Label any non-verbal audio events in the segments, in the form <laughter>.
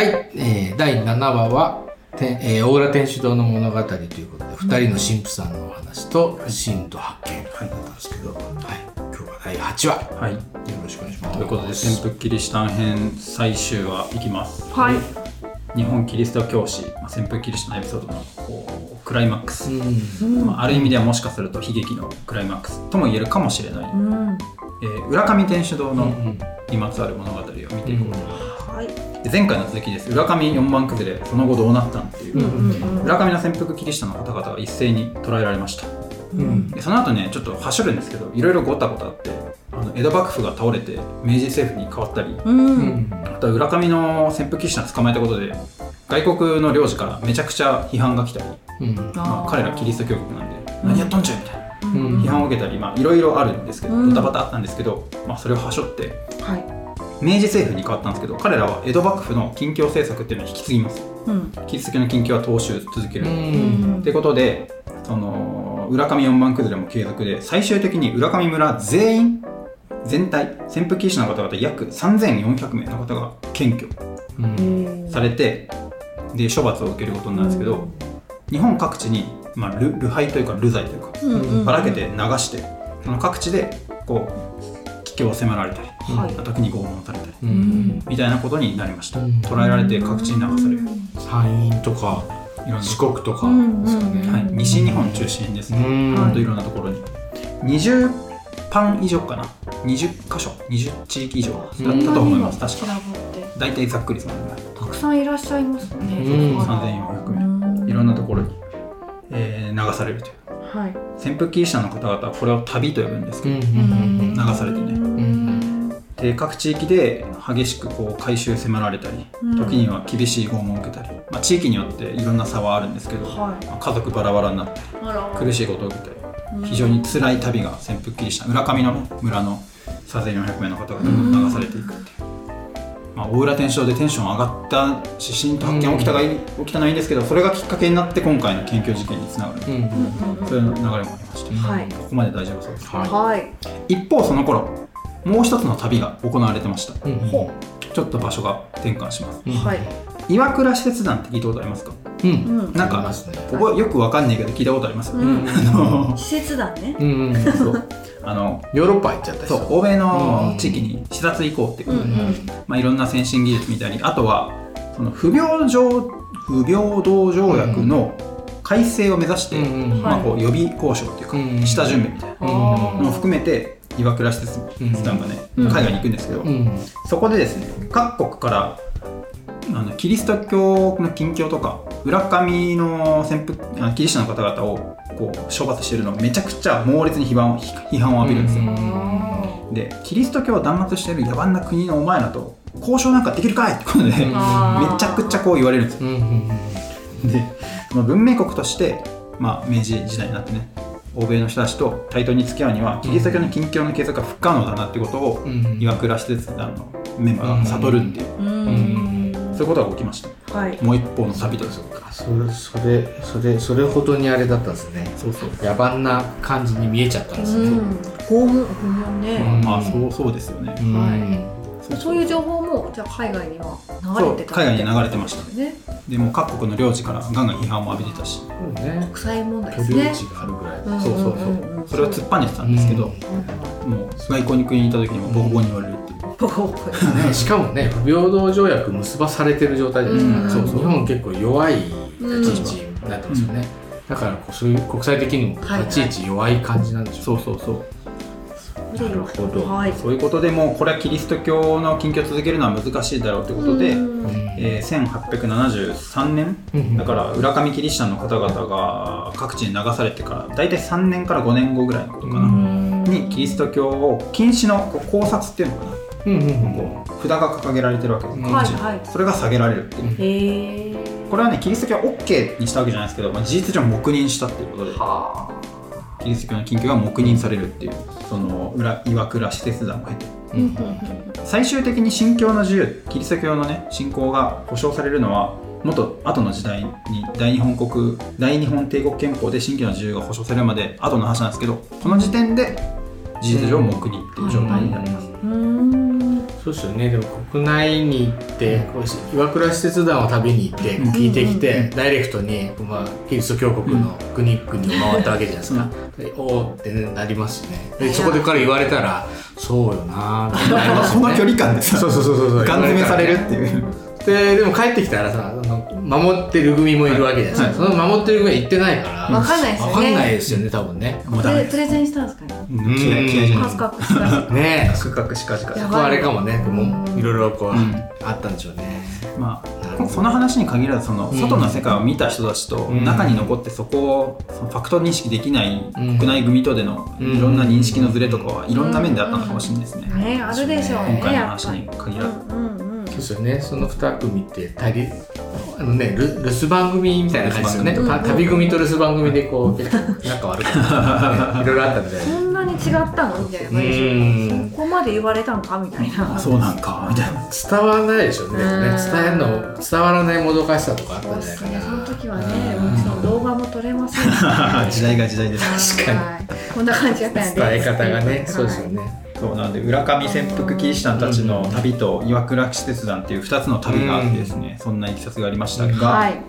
はい、えー、第7話は、てえー、大浦天主堂の物語ということで、二人の神父さんのお話と、神と発見。だったんですけど、はい、今日は第8話、はい。よろしくお願いします。ということで潜伏キリシタン編最終話いきます。はい。日本キリスト教師、まあ、潜伏キリシタンエピソードのこうクライマックス、うん、まあ、ある意味ではもしかすると悲劇のクライマックスとも言えるかもしれない、うん。えー浦上天主堂のにまつわる物語を見ていこう。と思います、はい。で前回の続きです。浦上4番崩れその後どうなったんっていう、うんうん浦上の潜伏キリシタンの方々が一斉に捕らえられました。うん。でその後ねちょっとはしょるんですけどいろいろごたごたあってあの江戸幕府が倒れて明治政府に変わったりうん。あとは浦上の潜伏キリシタン捕まえたことで外国の領事からめちゃくちゃ批判が来たり、うん。まあ、彼らキリスト教国なんで何やっとんじゃいみたいな。うん批判を受けたりまあいろいろあるんですけどうん。ドタバタあったんですけど、まあ、それをはしょってはい。明治政府に変わったんですけど彼らは江戸幕府の禁教政策っていうのを引き継ぎます。うん。キリスト教の禁教は踏襲続ける、ううん。んってことでその浦上四番崩れも継続で最終的に浦上村全員全体潜伏キリシタンの方々約3400名の方が検挙うん。されてで処罰を受けることになるんですけど、日本各地に、まあ、ルルハイというか流罪というかうんうん。ばらけて流してその各地でこう帰郷を迫られたり、はい。時に拷問されたりうん。みたいなことになりました、うん。捕らえられて各地に流される、山陰とか四国とか。うんですかね。はい、西日本中心ですね、うん。ほんといろんなところに。20パン以上かな。20箇所。20地域以上だったと思います。確か。大体ざっくりそのぐらいたくさんいらっしゃいますね。うん。3400名されるという。はい。潜伏キリシタンの方々はこれを旅と呼ぶんですけど、流されてね。うん。で各地域で激しくこう回収迫られたり、うん。時には厳しい拷問を受けたり、まあ、地域によっていろんな差はあるんですけど、はい。まあ家族バラバラになったり。苦しいことを受けたりうん。非常に辛い旅が潜伏キリシタン浦上の村の3400名の方々が流されていくっていう、まあ、大浦天正でテンション上がったし新と発見起きたがいい、起きたのはいいんですけどそれがきっかけになって今回の検挙事件につながる、うんうんそういう流れもありまして、はい。ここまで大丈夫そうです、はい。はい。一方その頃もう一つの旅が行われてました。うんほちょっと場所が転換します。うんはい。岩倉使節団って聞いたことありますか？うん。うん。なんかありますね。ここよくわかんないけど聞いたことあります、うんあの施設だね。うんうん。そうあのヨーロッパ行っちゃったそう欧米の地域に視察行こうっていう。ことで、うんうん。まあ、いろんな先進技術みたいに。あとはその不平等不平等条約の改正を目指して、うんうんまあ、こう予備交渉っていうか、うん下準備みたいな。あのも含めて岩倉施設団がね、うん。海外に行くんですけど、うん。そこでですね各国からあのキリスト教の近況とか浦上の潜伏あキリシタンの方々をこう処罰してるのをめちゃくちゃ猛烈に批判を批判を浴びるんですよ、あでキリスト教を弾圧している野蛮な国のお前らと交渉なんかできるかいってことで、めちゃくちゃこう言われるんですよ。でその文明国として、まあ、明治時代になってね欧米の人たちと対等に付き合うにはキリスト教の近況の継続が不可能だなってことを、うん。岩倉施設団のメンバーが悟るっていう、ーうん。そういうことが起きました。はい。もう一方の旅とですよそれそれそれそれほどにあれだったんですね。そうそう。野蛮な感じに見えちゃったんですね。うん。訪問訪問ね。まあそうそうですよね、うん。はい。そういう情報もじゃあ海外にはそう流れてた海外に流れてましたね。でもう各国の領事からガンガン批判も浴びてたし、そうね。国際問題ですね。地があるぐらい。うんそうそう。そう,、うんうん。それを突っぱねてたんですけど、うん。もう外交に国にいた時にもボコボコに言われるボコボコですねねしかもね不平等条約結ばされてる状態ですから、うん。そうそう。日本結構弱い立ち位置になってますよね、だからこうそういう国際的にも立ち位置弱い感じなんでしょう、そうそうそう。なるほど。はい。そういうことでもうこれはキリスト教の近況を続けるのは難しいだろうということで、うん。えー1873年うん。だから浦上キリシタンの方々が各地に流されてから大体3年から5年後ぐらいのことかな、にキリスト教を禁止のこう考察っていうのかな、うんうんうん。こう札が掲げられてるわけです、うん。はいはい。それが下げられるっていう、へえ。これはねキリスト教は OK にしたわけじゃないですけど、まあ、事実上黙認したっていうことではキリスト教の禁教が黙認されるっていうその裏岩倉使節団を経てあ、うん最終的に信教の自由キリスト教のね信仰が保障されるのはもっと後の時代に大日本国大日本帝国憲法で信教の自由が保障されるまで後の話なんですけどこの時点で事実上黙認っていう状態になります、うーん。そうですよね。でも国内に行ってこう岩倉使節団を旅に行ってうん。聞いてきて、うん。うんダイレクトに、まあ、キリスト教国の国々を回ったわけじゃないですか、でおおって、ね、なりますしね。でそこでから言われたらそうよななね。<laughs> この距離感でさそうそうそうそうそう。<laughs> ガン詰めされるっていうででも帰ってきたらさあの守ってる組もいるわけじゃないですか、はい。その守ってる組は行ってないから。わかんないですよね。わかんないですよね多分ね。もうダメ。プレゼンしたんですかね？うん。カクカクしたねえカクカクしかじかやそこはあれかもねもういろいろこう、うん。あったんでしょうね。まあ、その話に限らずそのうん。外の世界を見た人たちとうん。中に残ってそこをそのファクト認識できないうん。国内組とでのうん。いろんな認識のズレとかはいろんな面であったのかもしれないですね。ねあるでしょうね。今回の話に限らず。うんですよね。その2組って対立あのね留留守番組みたいな感じですよね、うんた旅組と留守番組でこう <laughs> 結構仲悪かった、ね、<laughs> いろいろあったみたいそんなに違ったの？みたいな。感そこまで言われたのか？みたいな。そうなんか。みたいな。伝わらないでしょうね。伝えるの伝わらないもどかしさとかあったんじゃないかな。そうですね。その時はねうん。もちろん動画も撮れません <laughs> 時代が時代です。確かに。はい。こんな感じだったんで。伝え方がね、はい。そうですよねそうなんで浦上潜伏キリシタンたちの旅と岩倉騎士鉄団っていう2つの旅があってですね、そんないきさつがありましたが、はい。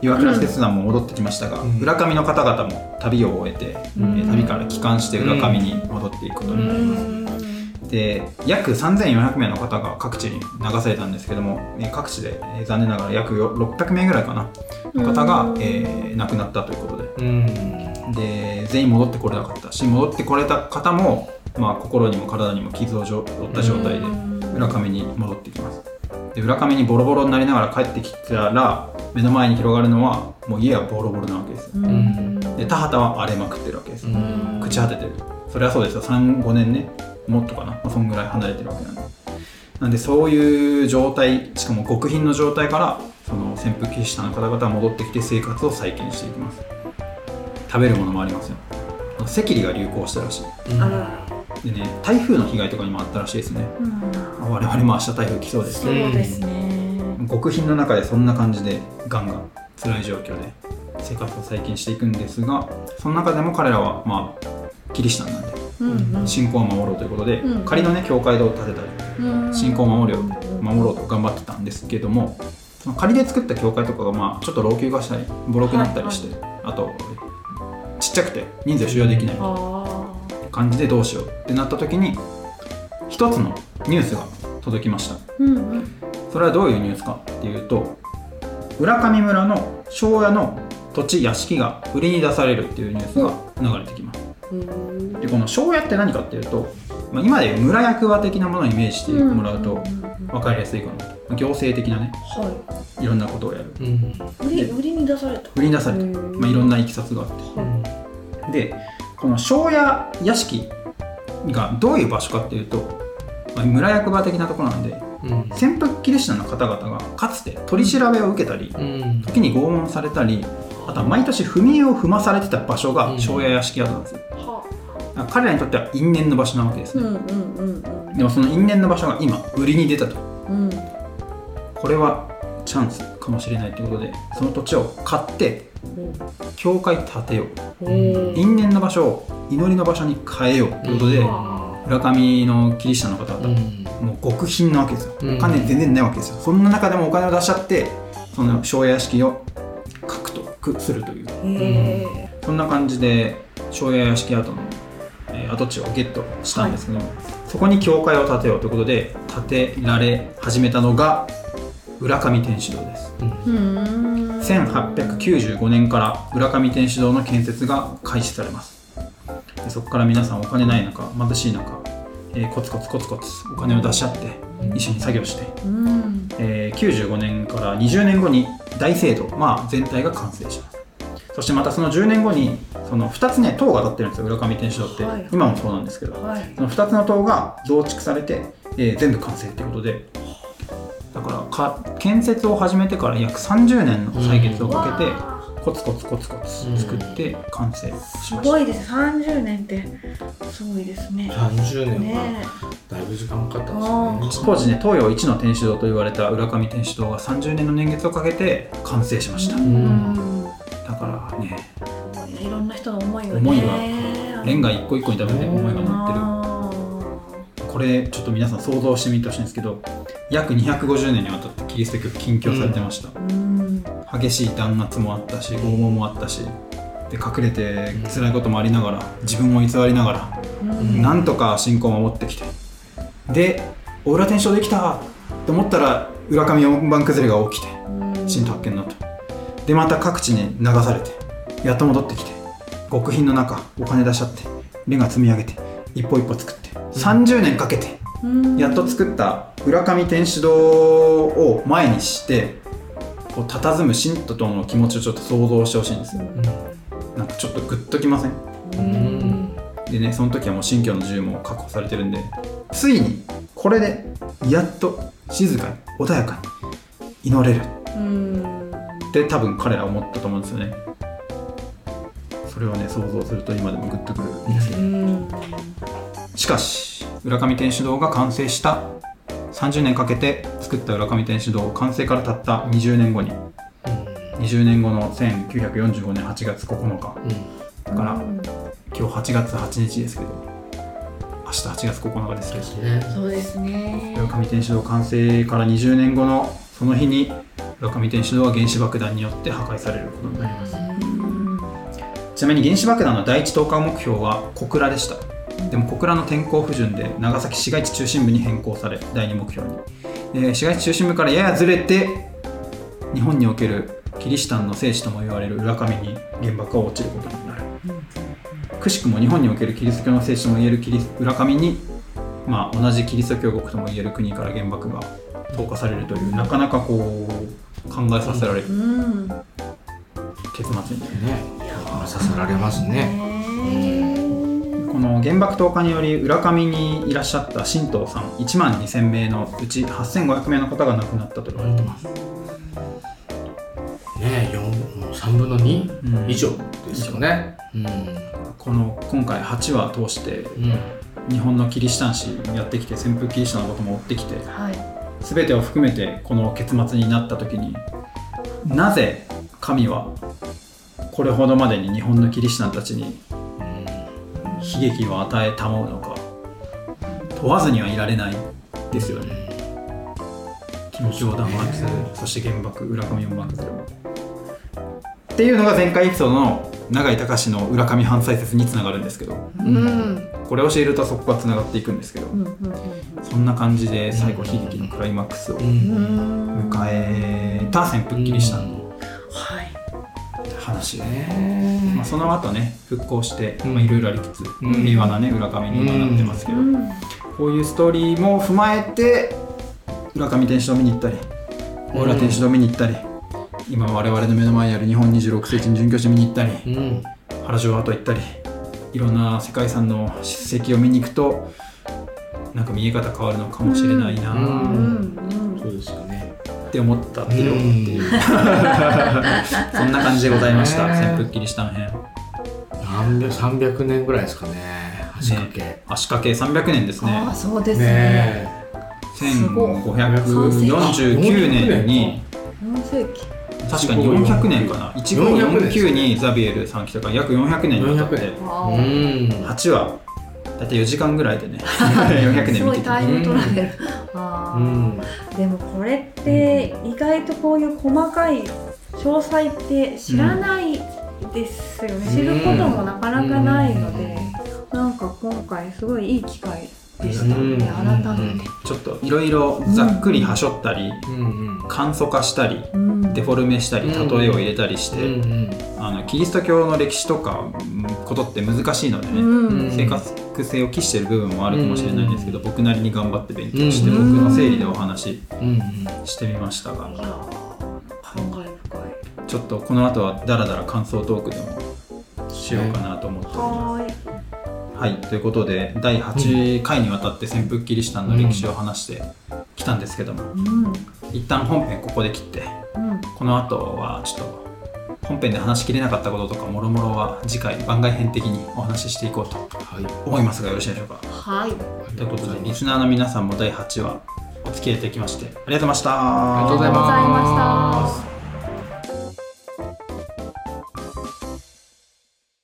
岩倉使節団も戻ってきましたが、うん。浦上の方々も旅を終えて、うん。えー旅から帰還して浦上に戻っていくことうになります、ん。で約3400名の方が各地に流されたんですけども、えー各地で、えー残念ながら約よ600名ぐらいかなの方が、うんえー亡くなったということで。うん。で全員戻ってこれなかった。し戻ってこれた方も、まあ、心にも体にも傷を負った状態で浦上に戻ってきます。で浦上にボロボロになりながら帰ってきたら目の前に広がるのはもう家はボロボロなわけですうん。で田畑は荒れまくってるわけです、うん。朽ち果ててる。それはそうですよ。35年ねもっとかな、まあ、そんぐらい離れてるわけなんで。なんでそういう状態しかも極貧の状態からその潜伏キリシタンの方々は戻ってきて生活を再建していきます。食べるものもありますよ。赤痢が流行したらしうんでね。台風の被害とかにもあったらしいですね。うん。我々も明日台風来そうです。そうですね。極貧の中でそんな感じでガンガン辛い状況で生活を再建していくんですがその中でも彼らはまあキリシタンなんでうんうん。信仰を守ろうということで、うん仮のね教会堂を建てたりうん信仰を守ろう守ろうと頑張ってたんですけどもその仮で作った教会とかがまあちょっと老朽化したりボロくなったりして、あとちっちゃくて人数収容できない。あ感じでどうしようってなった時に一つのニュースが届きました。ーうんうんそれはどういうニュースかっていうと浦上村の庄屋の土地屋敷が売りに出されるっていうニュースが流れてきます。うん。でこの庄屋って何かっていうと、まあ、今でいう村役場的なものをイメージしてもらうと分かりやすいかなと。行政的なねはい。ろんなことをやる。うん。売り売りに出された。売りに出された、うんまあ、いろんないきさつがあっうんてでこの庄屋屋敷がどういう場所かっていうと、まあ、村役場的なところなんでうん。潜伏キリシタンの方々がかつて取り調べを受けたりうん。時に拷問されたりあとは毎年踏み絵を踏まされてた場所がうん。庄屋屋敷跡なんですよ。はだから彼らにとっては因縁の場所なわけですね、うんうんうんでもその因縁の場所が今売りに出たと。うん。これはチャンスかもしれないということでその土地を買って教会建てよう。因縁の場所を祈りの場所に変えよう。ということで、うん。村上のキリシタンの方々、うん。もう極貧なわけですよ。うん。お金全然ないわけですよ、そんな中でもお金を出しちゃってその庄屋屋敷を獲得するという。へそんな感じで庄屋屋敷跡の、えー跡地をゲットしたんですけども、そこに教会を建てようということで建てられ始めたのが浦上天主堂です。ーうん1895年から浦上天主堂の建設が開始されます。でそこから皆さんお金ない中貧しい中、えーコツコツコツコツお金を出し合って一緒に作業して、うん。えー95年から20年後に大聖堂、まあ、全体が完成します。そしてまたその10年後にその2つね塔が建ってるんですよ浦上天主堂って、はい。今もそうなんですけどはい。その2つの塔が増築されて、えー全部完成っていうことでだからか建設を始めてから約30年の歳月をかけて、わコツコツコツコツ作って完成しました、ごいです。30年ってすごいですね。30年はねだいぶ時間かかったんですよね当時ね東洋一の天主堂と言われた浦上天主堂が30年の年月をかけて完成しました、うん。だからねいろんな人の思いがね。思いがレンガ一個一個に食べて思いが乗ってる。あここれちょっと皆さん想像してみてほしいんですけど約250年にわたってキリスト教禁教されてました、うん激しい弾圧もあったし拷問もあったしで隠れて辛いこともありながら自分を偽りながら、うん。なんとか信仰を守ってきて。でお裏天正できたと思ったら浦上4番崩れが起きて神道発見のとでまた各地に流されてやっと戻ってきて極貧の中お金出しちゃってレンガ積み上げて一歩一歩作って30年かけてうん。やっと作った浦上天主堂を前にしてこう佇む信徒との気持ちをちょっと想像してほしいんですよ。なんかちょっとグッときません？うん。でねその時はもう信教の自由も確保されてるんでついにこれでやっと静かに穏やかに祈れる。うん。って多分彼らは思ったと思うんですよね。それをね想像すると今でもグッとくるんですよ。うんしかし浦上天主堂が完成した30年かけて作った浦上天主堂完成からたった20年後に20年後の1945年8月9日。だから今日8月8日ですけど明日8月9日ですけど。ね。そうですね。浦上天主堂完成から20年後のその日に浦上天主堂は原子爆弾によって破壊されることになります。ちなみに原子爆弾の第一投下目標は小倉でしたでも小倉の天候不順で長崎市街地中心部に変更され第二目標に。で市街地中心部からややずれて日本におけるキリシタンの聖地とも言われる浦上に原爆が落ちることになる。くしくも日本におけるキリスト教の聖地とも言えるキリス浦上に、まあ、同じキリスト教国とも言える国から原爆が投下されるというなかなかこう考えさせられるうん。結末に。なるね刺さられますねこの原爆投下により浦上にいらっしゃった神道さん1万2000名のうち8500名の方が亡くなったと言われてます、ね四もう3分の2うん。以上ですよね。うんこの今回8話通してうん。日本のキリシタン史やってきて旋風キリシタンのことも追ってきてはい。全てを含めてこの結末になった時になぜ神はこれほどまでに日本のキリシタンたちに悲劇を与えたもうのか問わずにはいられないですよね。緊張弾圧そして原爆浦上4番崩れもっていうのが前回エピソードの永井隆の浦上反再説につながるんですけど。うん。これを教えるとそこがつながっていくんですけど。うんうんそんな感じで最後悲劇のクライマックスをううん。ん迎えた旋風キリシタンのはい話。で、ねまあ、その後ね復興していろいろありつつ、うん。平和なね浦上に今なってますけど、うん。こういうストーリーも踏まえて浦上天主堂見に行ったり大浦天主堂見に行ったり、今我々の目の前にある日本26世紀の殉教地見に行ったりうん。原城跡行ったりいろんな世界遺産の史跡を見に行くとなんか見え方変わるのかもしれないな。うん。うん。うん。そうですよねって思ったっていうっていうそんな感じでございました。ね。旋風キリシタン編何百300年ぐらいですかね。足掛け。足掛け。300年ですね。ああそうですね。ね1549年に。4世紀確かに400年かな。1549にザビエルさん来たから約400年にわたって。400あうーん。8話大体4時間ぐらいでね <laughs> 400年すごいタイムトラベル。あー。うん。でもこれって意外とこういう細かい詳細って知らないですよね、うん。知ることもなかなかないので、なんか今回すごいいい機会でしたね、うん。改めて、ちょっといろいろざっくりはしょったり簡素化したりうん。デフォルメしたりうん。例えを入れたりしうてん。あのキリスト教の歴史とかうんことって難しいのでねうん正確性を期している部分もあるかもしれないんですけど僕なりに頑張って勉強してうん。僕の整理でお話ししてみましたが。いやー感慨深い。ちょっとこの後はダラダラ感想トークでもしようかなと思っております。はーい。はい、ということで第8回にわたって旋風キリシタンの歴史を話してきたんですけども、うん。一旦本編ここで切ってうん。この後はちょっと本編で話しきれなかったこととかもろもろは次回番外編的にお話ししていこうとはい思いますがよろしいでしょうか？はい。ということでリスナーの皆さんも第8話お付き合いいただきましてありがとうございました。ありがとうございます。ありがとうございました